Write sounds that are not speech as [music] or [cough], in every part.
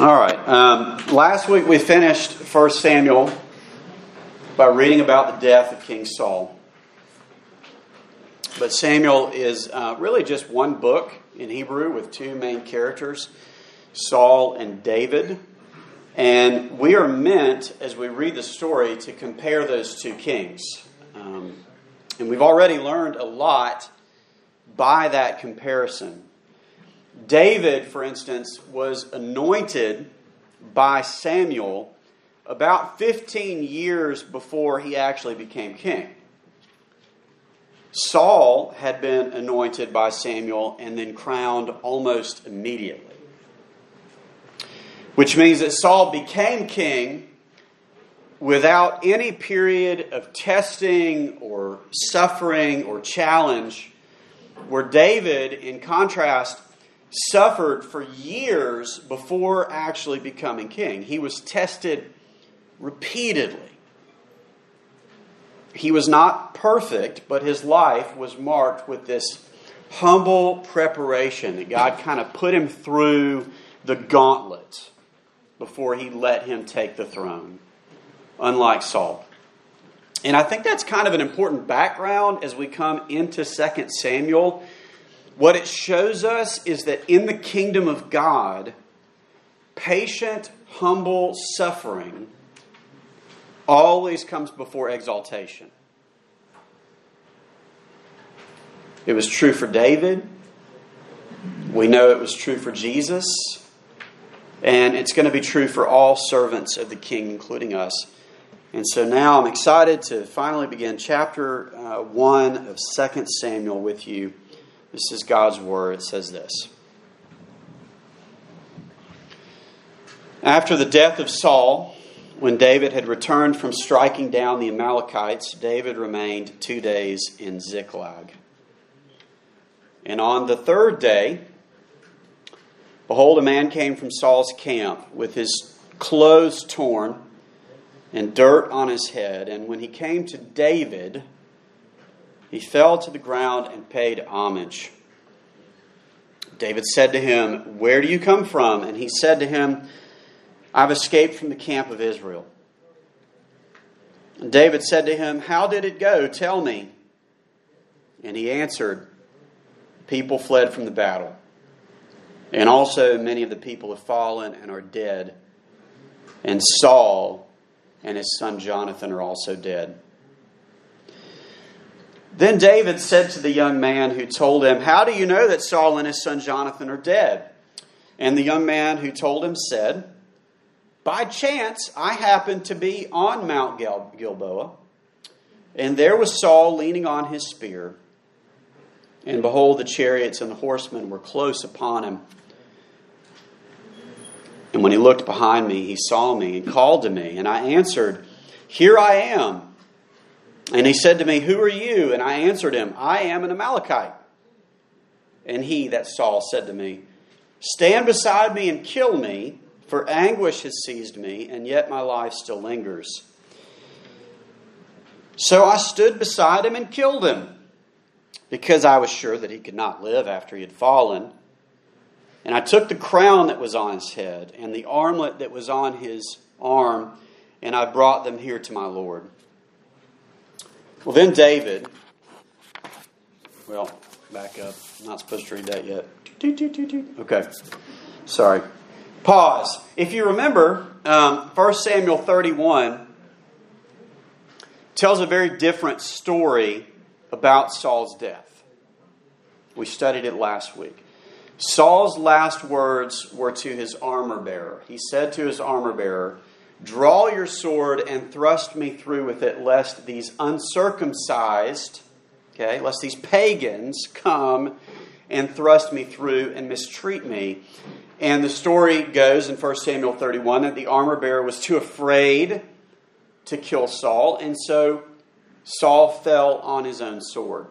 All right. Um, last week we finished 1 Samuel by reading about the death of King Saul. But Samuel is uh, really just one book in Hebrew with two main characters, Saul and David. And we are meant, as we read the story, to compare those two kings. Um, and we've already learned a lot by that comparison. David, for instance, was anointed by Samuel about 15 years before he actually became king. Saul had been anointed by Samuel and then crowned almost immediately. Which means that Saul became king without any period of testing or suffering or challenge, where David, in contrast, suffered for years before actually becoming king. He was tested repeatedly. He was not perfect, but his life was marked with this humble preparation that God kind of put him through the gauntlet before he let him take the throne, unlike Saul. And I think that's kind of an important background as we come into 2 Samuel what it shows us is that in the kingdom of God, patient, humble suffering always comes before exaltation. It was true for David. We know it was true for Jesus. And it's going to be true for all servants of the King, including us. And so now I'm excited to finally begin chapter uh, 1 of 2 Samuel with you. This is God's word. It says this After the death of Saul, when David had returned from striking down the Amalekites, David remained two days in Ziklag. And on the third day, behold, a man came from Saul's camp with his clothes torn and dirt on his head. And when he came to David, he fell to the ground and paid homage. David said to him, Where do you come from? And he said to him, I've escaped from the camp of Israel. And David said to him, How did it go? Tell me. And he answered, People fled from the battle. And also many of the people have fallen and are dead. And Saul and his son Jonathan are also dead. Then David said to the young man who told him, How do you know that Saul and his son Jonathan are dead? And the young man who told him said, By chance I happened to be on Mount Gil- Gilboa, and there was Saul leaning on his spear. And behold, the chariots and the horsemen were close upon him. And when he looked behind me, he saw me and called to me, and I answered, Here I am. And he said to me, Who are you? And I answered him, I am an Amalekite. And he, that Saul, said to me, Stand beside me and kill me, for anguish has seized me, and yet my life still lingers. So I stood beside him and killed him, because I was sure that he could not live after he had fallen. And I took the crown that was on his head and the armlet that was on his arm, and I brought them here to my Lord. Well, then David, well, back up. I'm not supposed to read that yet. Okay. Sorry. Pause. If you remember, um, 1 Samuel 31 tells a very different story about Saul's death. We studied it last week. Saul's last words were to his armor bearer. He said to his armor bearer, Draw your sword and thrust me through with it, lest these uncircumcised, okay, lest these pagans come and thrust me through and mistreat me. And the story goes in 1 Samuel 31 that the armor bearer was too afraid to kill Saul, and so Saul fell on his own sword.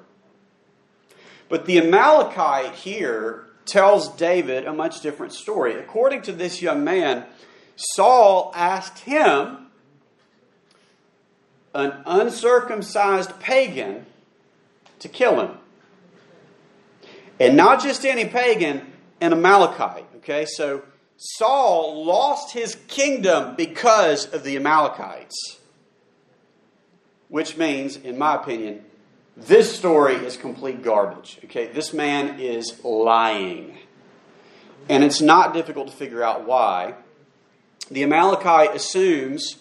But the Amalekite here tells David a much different story. According to this young man, Saul asked him, an uncircumcised pagan, to kill him. And not just any pagan, an Amalekite. Okay, so Saul lost his kingdom because of the Amalekites. Which means, in my opinion, this story is complete garbage. Okay, this man is lying. And it's not difficult to figure out why. The Amalekite assumes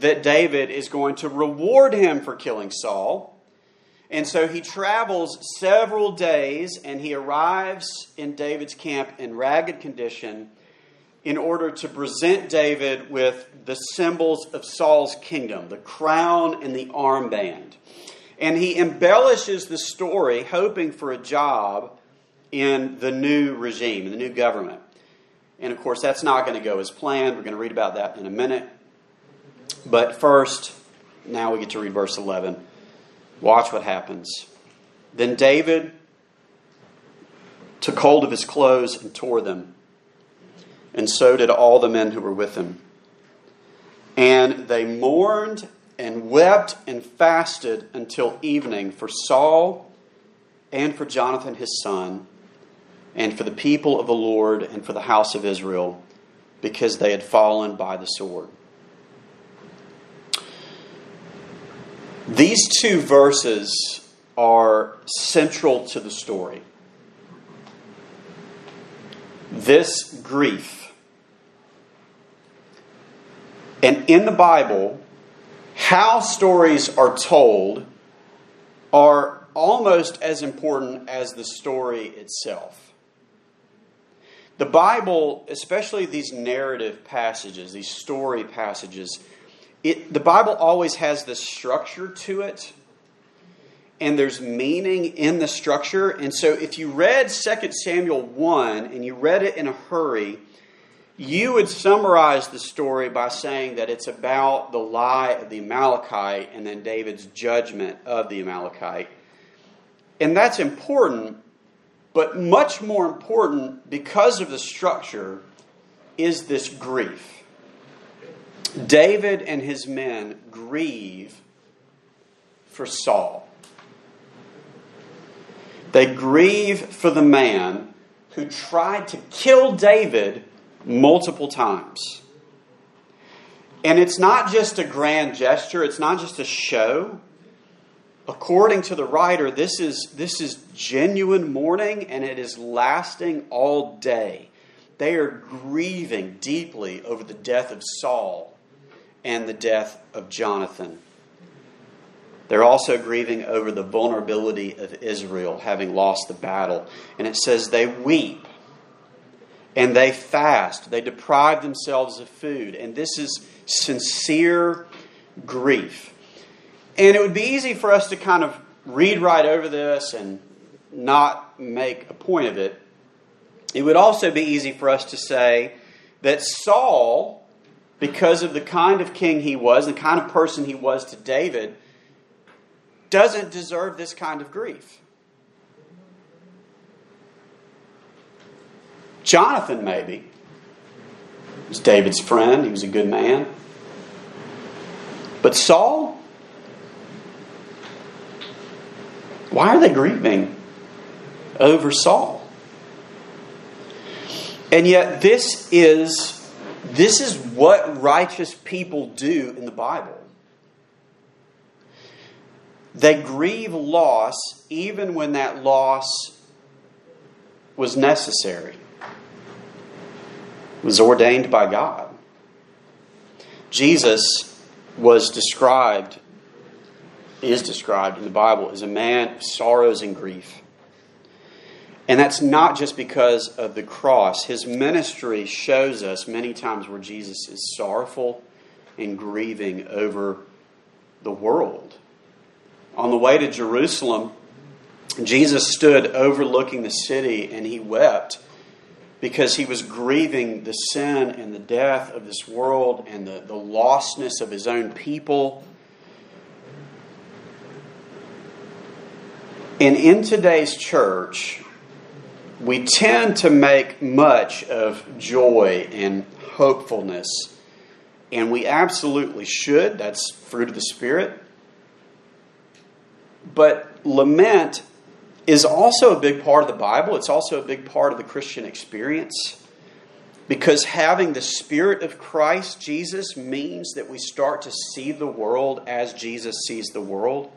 that David is going to reward him for killing Saul. And so he travels several days and he arrives in David's camp in ragged condition in order to present David with the symbols of Saul's kingdom the crown and the armband. And he embellishes the story, hoping for a job in the new regime, in the new government. And of course, that's not going to go as planned. We're going to read about that in a minute. But first, now we get to read verse 11. Watch what happens. Then David took hold of his clothes and tore them and so did all the men who were with him. And they mourned and wept and fasted until evening for Saul and for Jonathan his son, and for the people of the Lord and for the house of Israel, because they had fallen by the sword. These two verses are central to the story. This grief And in the Bible, how stories are told are almost as important as the story itself. The Bible, especially these narrative passages, these story passages, it, the Bible always has this structure to it, and there's meaning in the structure. And so if you read 2 Samuel 1 and you read it in a hurry, you would summarize the story by saying that it's about the lie of the Amalekite and then David's judgment of the Amalekite. And that's important, but much more important because of the structure is this grief. David and his men grieve for Saul. They grieve for the man who tried to kill David multiple times. And it's not just a grand gesture, it's not just a show. According to the writer, this is, this is genuine mourning and it is lasting all day. They are grieving deeply over the death of Saul and the death of Jonathan. They're also grieving over the vulnerability of Israel having lost the battle. And it says they weep and they fast. They deprive themselves of food. And this is sincere grief. And it would be easy for us to kind of read right over this and not make a point of it. It would also be easy for us to say that Saul, because of the kind of king he was, and the kind of person he was to David, doesn't deserve this kind of grief. Jonathan, maybe. Was David's friend, he was a good man. But Saul? Why are they grieving over Saul? And yet this is this is what righteous people do in the Bible. They grieve loss even when that loss was necessary was ordained by God. Jesus was described, is described in the Bible as a man of sorrows and grief. And that's not just because of the cross. His ministry shows us many times where Jesus is sorrowful and grieving over the world. On the way to Jerusalem, Jesus stood overlooking the city and he wept because he was grieving the sin and the death of this world and the, the lostness of his own people. And in today's church, we tend to make much of joy and hopefulness. And we absolutely should. That's fruit of the Spirit. But lament is also a big part of the Bible. It's also a big part of the Christian experience. Because having the Spirit of Christ, Jesus, means that we start to see the world as Jesus sees the world.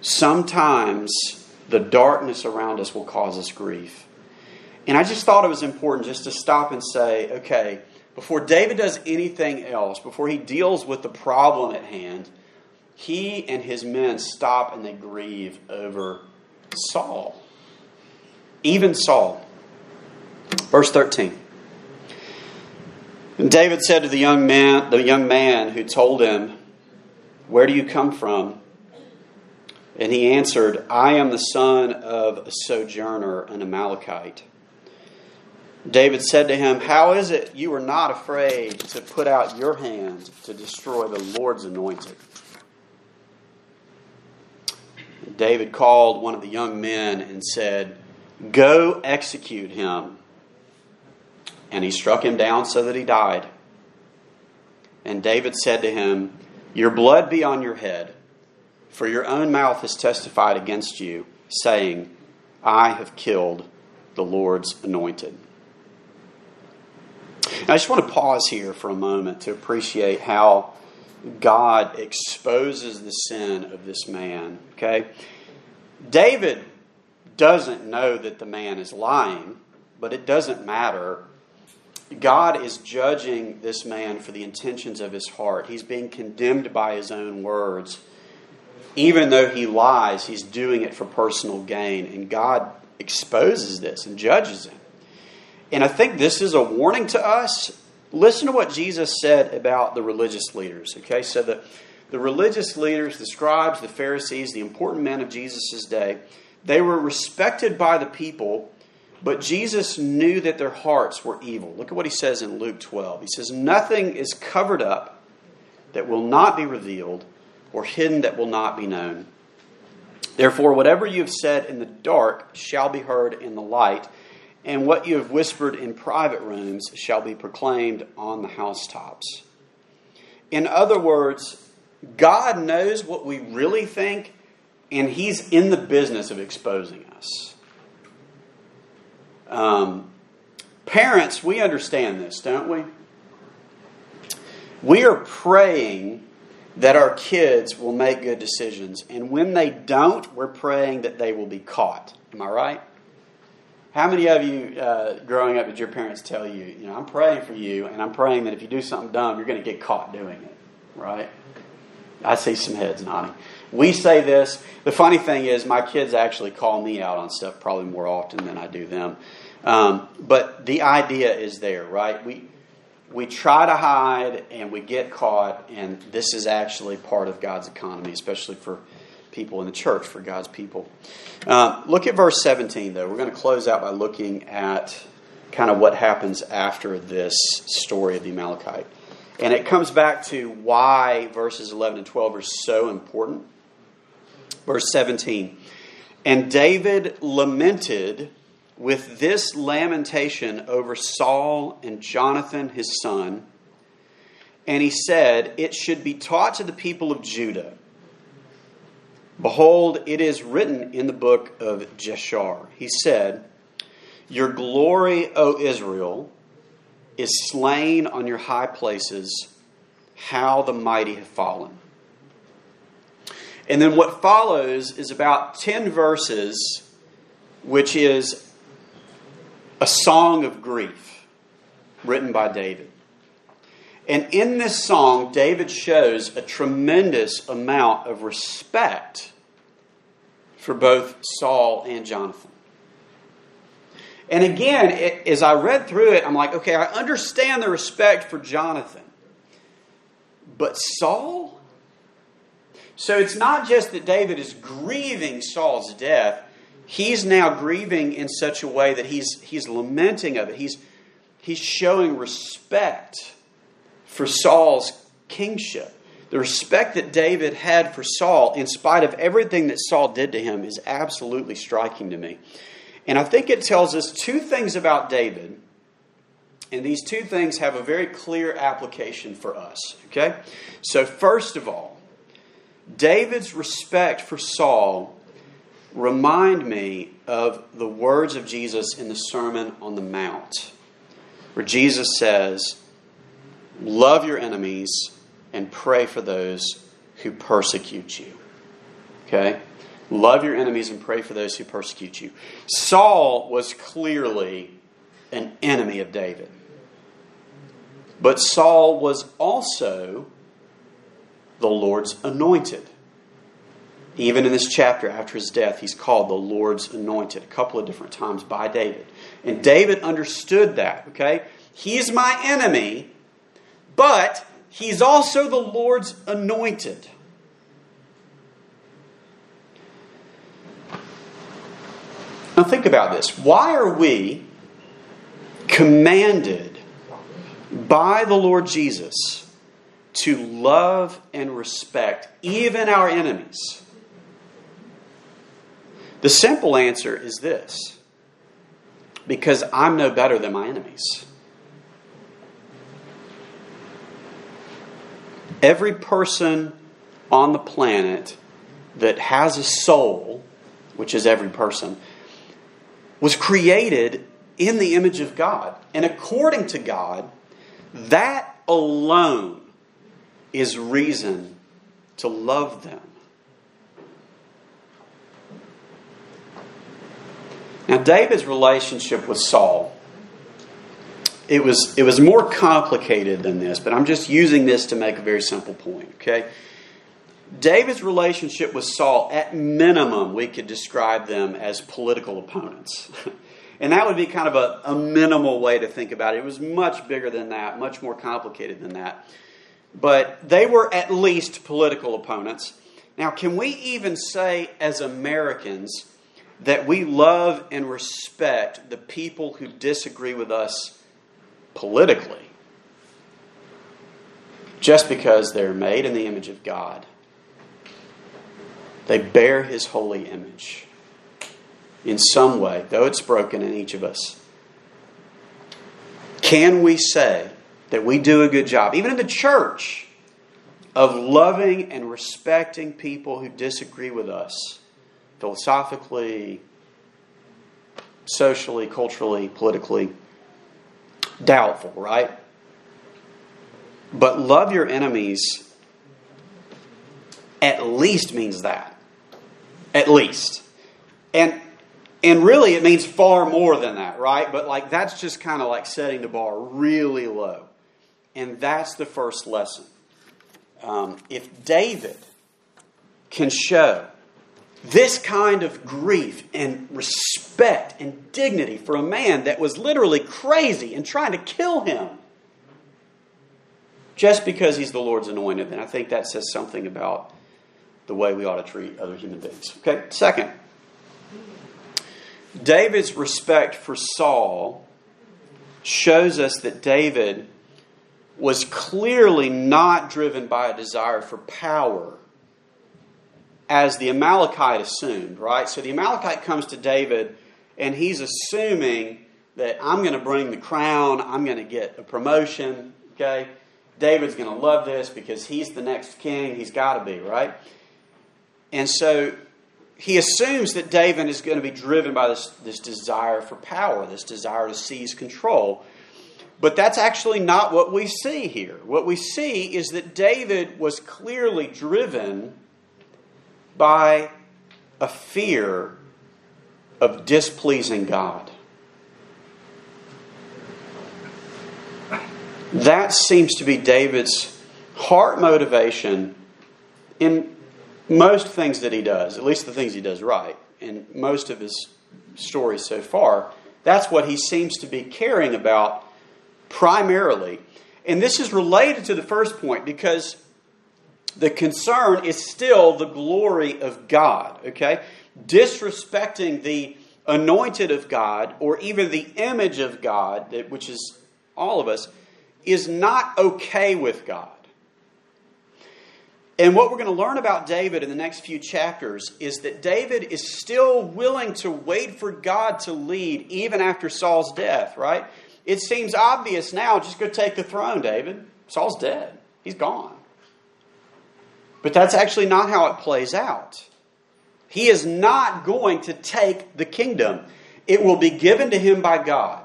Sometimes the darkness around us will cause us grief. And I just thought it was important just to stop and say, okay, before David does anything else, before he deals with the problem at hand, he and his men stop and they grieve over Saul. Even Saul. Verse 13. And David said to the young man, the young man who told him, Where do you come from? And he answered, I am the son of a sojourner, an Amalekite. David said to him, How is it you are not afraid to put out your hand to destroy the Lord's anointed? David called one of the young men and said, Go execute him. And he struck him down so that he died. And David said to him, Your blood be on your head, for your own mouth has testified against you, saying, I have killed the Lord's anointed. I just want to pause here for a moment to appreciate how God exposes the sin of this man. Okay? David doesn't know that the man is lying, but it doesn't matter. God is judging this man for the intentions of his heart. He's being condemned by his own words. Even though he lies, he's doing it for personal gain. And God exposes this and judges him. And I think this is a warning to us. Listen to what Jesus said about the religious leaders. Okay, so the, the religious leaders, the scribes, the Pharisees, the important men of Jesus' day, they were respected by the people, but Jesus knew that their hearts were evil. Look at what he says in Luke 12. He says, Nothing is covered up that will not be revealed, or hidden that will not be known. Therefore, whatever you have said in the dark shall be heard in the light and what you have whispered in private rooms shall be proclaimed on the housetops. In other words, God knows what we really think, and He's in the business of exposing us. Um, parents, we understand this, don't we? We are praying that our kids will make good decisions, and when they don't, we're praying that they will be caught. Am I right? How many of you uh, growing up did your parents tell you, you know, I'm praying for you, and I'm praying that if you do something dumb, you're going to get caught doing it, right? I see some heads nodding. We say this. The funny thing is, my kids actually call me out on stuff probably more often than I do them. Um, but the idea is there, right? We we try to hide and we get caught, and this is actually part of God's economy, especially for people in the church, for God's people. Uh, look at verse 17, though. We're going to close out by looking at kind of what happens after this story of the Amalekite. And it comes back to why verses 11 and 12 are so important. Verse 17 And David lamented with this lamentation over Saul and Jonathan his son. And he said, It should be taught to the people of Judah Behold, it is written in the book of Jashar. He said, Your glory, O Israel, is slain on your high places. How the mighty have fallen. And then what follows is about 10 verses, which is a song of grief written by David. And in this song, David shows a tremendous amount of respect for both Saul and Jonathan. And again, it, as I read through it, I'm like, okay, I understand the respect for Jonathan. But Saul? So it's not just that David is grieving Saul's death, he's now grieving in such a way that he's, he's lamenting of it. He's, he's showing respect for Saul's kingship. The respect that David had for Saul, in spite of everything that Saul did to him, is absolutely striking to me. And I think it tells us two things about David. And these two things have a very clear application for us. Okay? So, first of all, David's respect for Saul remind me of the words of Jesus in the Sermon on the Mount, where Jesus says, Love your enemies and pray for those who persecute you. Okay? Love your enemies and pray for those who persecute you. Saul was clearly an enemy of David. But Saul was also the Lord's anointed. Even in this chapter, after his death, he's called the Lord's anointed a couple of different times by David. And David understood that, okay? He's my enemy, but he's also the Lord's anointed. Now, think about this. Why are we commanded by the Lord Jesus to love and respect even our enemies? The simple answer is this because I'm no better than my enemies. Every person on the planet that has a soul, which is every person, was created in the image of God. And according to God, that alone is reason to love them. Now, David's relationship with Saul, it was, it was more complicated than this, but I'm just using this to make a very simple point, okay? David's relationship with Saul, at minimum, we could describe them as political opponents. [laughs] and that would be kind of a, a, minimal way to think about it. It was much bigger than that, much more complicated than that. But they were at least political opponents. Now, can we even say, as Americans, that we love and respect the people who disagree with us politically? Just because they're made in the image of God they bear his holy image in some way, though it's broken in each of us. Can we say that we do a good job, even in the church, of loving and respecting people who disagree with us philosophically, socially, culturally, politically? Doubtful, right? But love your enemies at least means that. At least. And and really it means far more than that, right? But like that's just kind of like setting the bar really low. And that's the first lesson. Um, if David can show this kind of grief and respect and dignity for a man that was literally crazy and trying to kill him just because he's the Lord's anointed, then I think that says something about the way we ought to treat other human beings. Okay, second, David's respect for Saul shows us that David was clearly not driven by a desire for power as the Amalekite assumed, right? So the Amalekite comes to David and he's assuming that I'm going to bring the crown, I'm going to get a promotion, okay? David's going to love this because he's the next king, he's got to be, right? And so he assumes that David is going to be driven by this, this desire for power, this desire to seize control. But that's actually not what we see here. What we see is that David was clearly driven by a fear of displeasing God. That seems to be David's heart motivation in most things that he does, at least the things he does right, and most of his stories so far, that's what he seems to be caring about primarily. And this is related to the first point because the concern is still the glory of God, okay? Disrespecting the anointed of God or even the image of God, which is all of us, is not okay with God. And what we're going to learn about David in the next few chapters is that David is still willing to wait for God to lead even after Saul's death, right? It seems obvious now, just go take the throne, David. Saul's dead, he's gone. But that's actually not how it plays out. He is not going to take the kingdom, it will be given to him by God.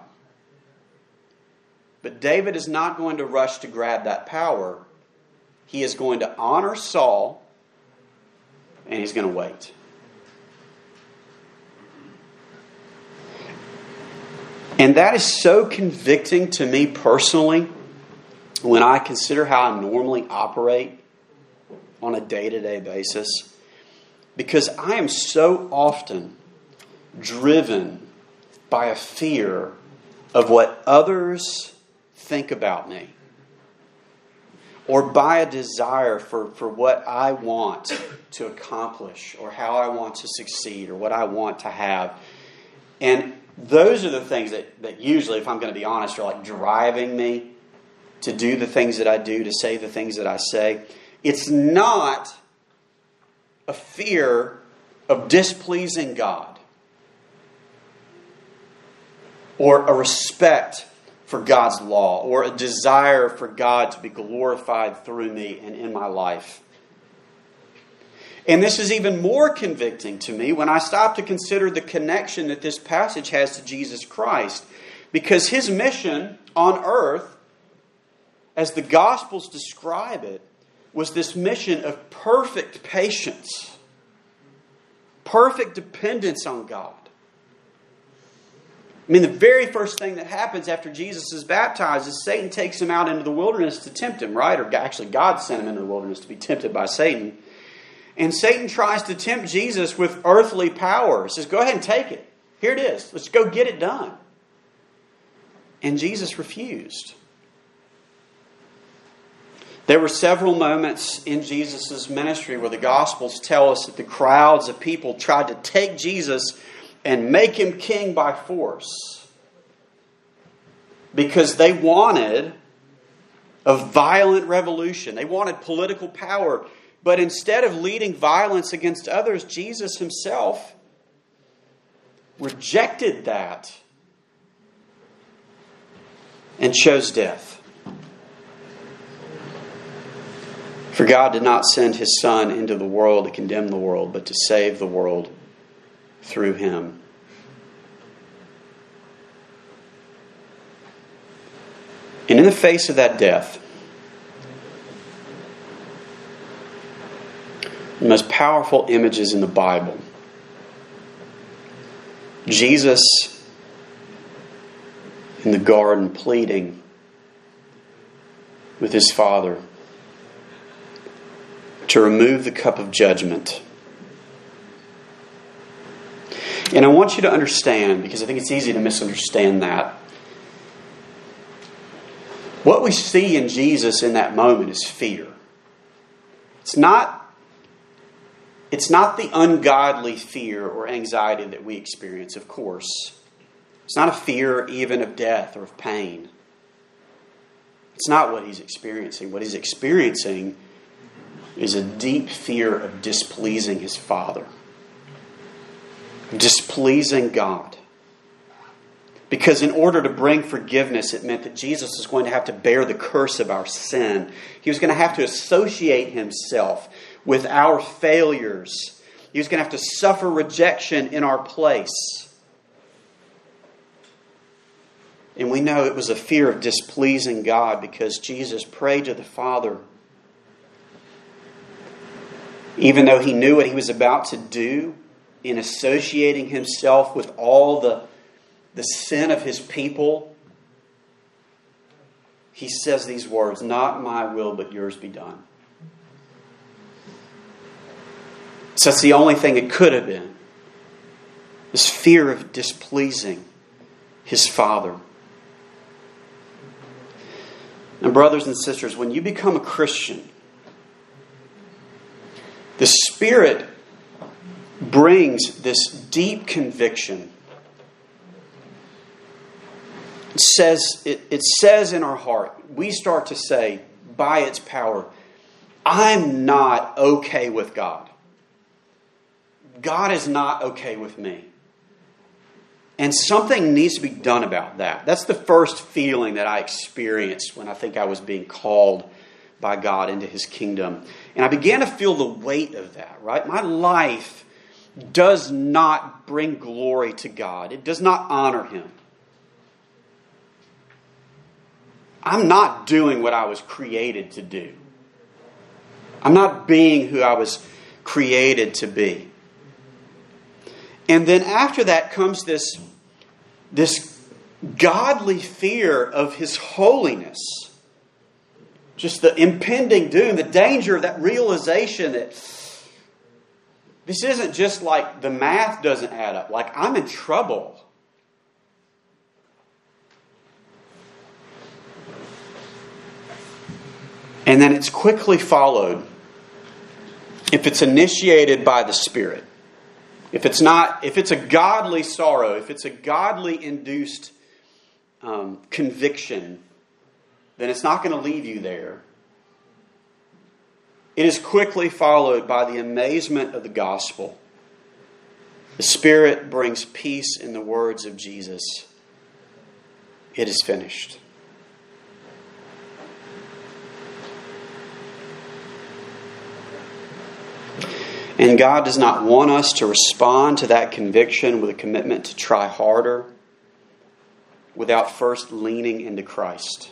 But David is not going to rush to grab that power. He is going to honor Saul and he's going to wait. And that is so convicting to me personally when I consider how I normally operate on a day to day basis. Because I am so often driven by a fear of what others think about me or by a desire for, for what I want to accomplish or how I want to succeed or what I want to have. And those are the things that, that usually, if I'm going to be honest, are like driving me to do the things that I do, to say the things that I say. It's not a fear of displeasing God or a respect for God's law or a desire for God to be glorified through me and in my life. And this is even more convicting to me when I stop to consider the connection that this passage has to Jesus Christ. Because his mission on earth, as the Gospels describe it, was this mission of perfect patience, perfect dependence on God. I mean, the very first thing that happens after Jesus is baptized is Satan takes him out into the wilderness to tempt him, right? Or actually, God sent him into the wilderness to be tempted by Satan. And Satan tries to tempt Jesus with earthly power. He says, Go ahead and take it. Here it is. Let's go get it done. And Jesus refused. There were several moments in Jesus' ministry where the Gospels tell us that the crowds of people tried to take Jesus and make him king by force because they wanted a violent revolution. They wanted political power. But instead of leading violence against others, Jesus himself rejected that and chose death. For God did not send his Son into the world to condemn the world, but to save the world through him. And in the face of that death, the most powerful images in the Bible. Jesus in the garden pleading with his Father to remove the cup of judgment. And I want you to understand, because I think it's easy to misunderstand that. What we see in Jesus in that moment is fear. It's not it's not the ungodly fear or anxiety that we experience, of course. It's not a fear even of death or of pain. It's not what he's experiencing. What he's experiencing is a deep fear of displeasing his Father, displeasing God. Because in order to bring forgiveness, it meant that Jesus was going to have to bear the curse of our sin. He was going to have to associate himself with our failures. He was going to have to suffer rejection in our place. And we know it was a fear of displeasing God because Jesus prayed to the Father. Even though he knew what he was about to do in associating himself with all the, the sin of his people, he says these words Not my will, but yours be done. So that's the only thing it could have been. This fear of displeasing his father. And, brothers and sisters, when you become a Christian, the Spirit brings this deep conviction. It says, it, it says in our heart, we start to say, by its power, I'm not okay with God. God is not okay with me. And something needs to be done about that. That's the first feeling that I experienced when I think I was being called by God into his kingdom. And I began to feel the weight of that, right? My life does not bring glory to God, it does not honor Him. I'm not doing what I was created to do. I'm not being who I was created to be. And then after that comes this, this godly fear of His holiness. Just the impending doom, the danger of that realization that this isn't just like the math doesn't add up, like I'm in trouble. And then it's quickly followed, if it's initiated by the Spirit, if it's not, if it's a godly sorrow, if it's a godly induced um, conviction, then it's not going to leave you there. It is quickly followed by the amazement of the gospel. The Spirit brings peace in the words of Jesus. It is finished. And God does not want us to respond to that conviction with a commitment to try harder without first leaning into Christ.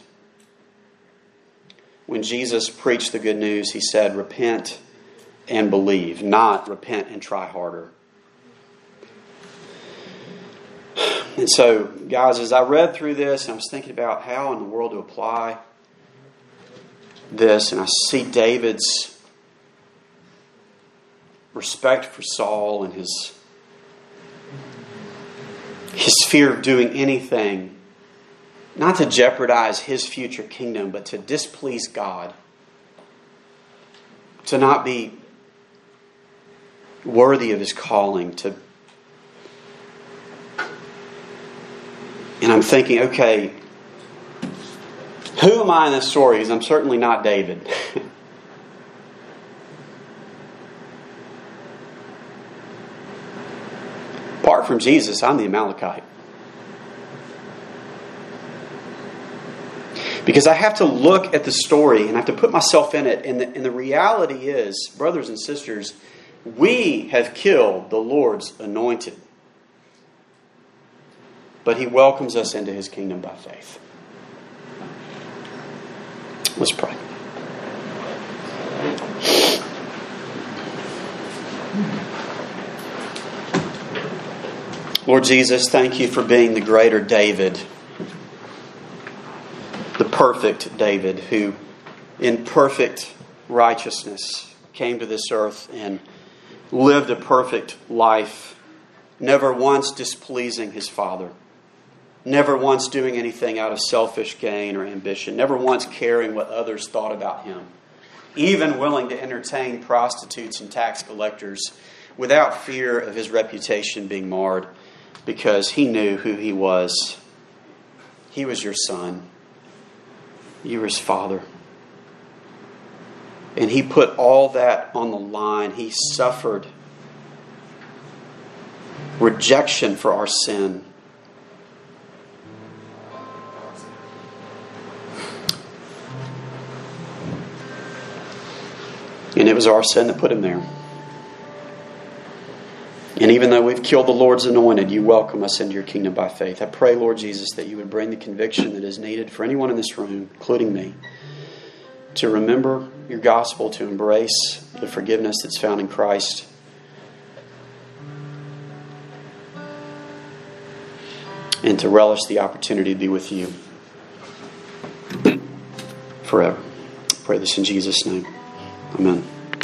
When Jesus preached the good news, he said, Repent and believe, not repent and try harder. And so, guys, as I read through this, I was thinking about how in the world to apply this, and I see David's respect for Saul and his his fear of doing anything not to jeopardize his future kingdom but to displease God. To not be worthy of his calling to and I'm thinking okay who am I in this story? Because I'm certainly not David. [laughs] Apart from Jesus, I'm the Amalekite. Because I have to look at the story and I have to put myself in it. And the, and the reality is, brothers and sisters, we have killed the Lord's anointed. But he welcomes us into his kingdom by faith. Let's pray. Lord Jesus, thank you for being the greater David, perfect David, who in perfect righteousness came to this earth and lived a perfect life, never once displeasing his Father, never once doing anything out of selfish gain or ambition, never once caring what others thought about him, even willing to entertain prostitutes and tax collectors without fear of his reputation being marred because he knew who he was. He was your son, you were his father. And he put all that on the line. He suffered rejection for our sin. And it was our sin that put him there. And even though we've killed the Lord's anointed, you welcome us into your kingdom by faith. I pray, Lord Jesus, that you would bring the conviction that is needed for anyone in this room, including me, to remember your gospel, to embrace the forgiveness that's found in Christ. And to relish the opportunity to be with you forever. I pray this in Jesus' name. Amen.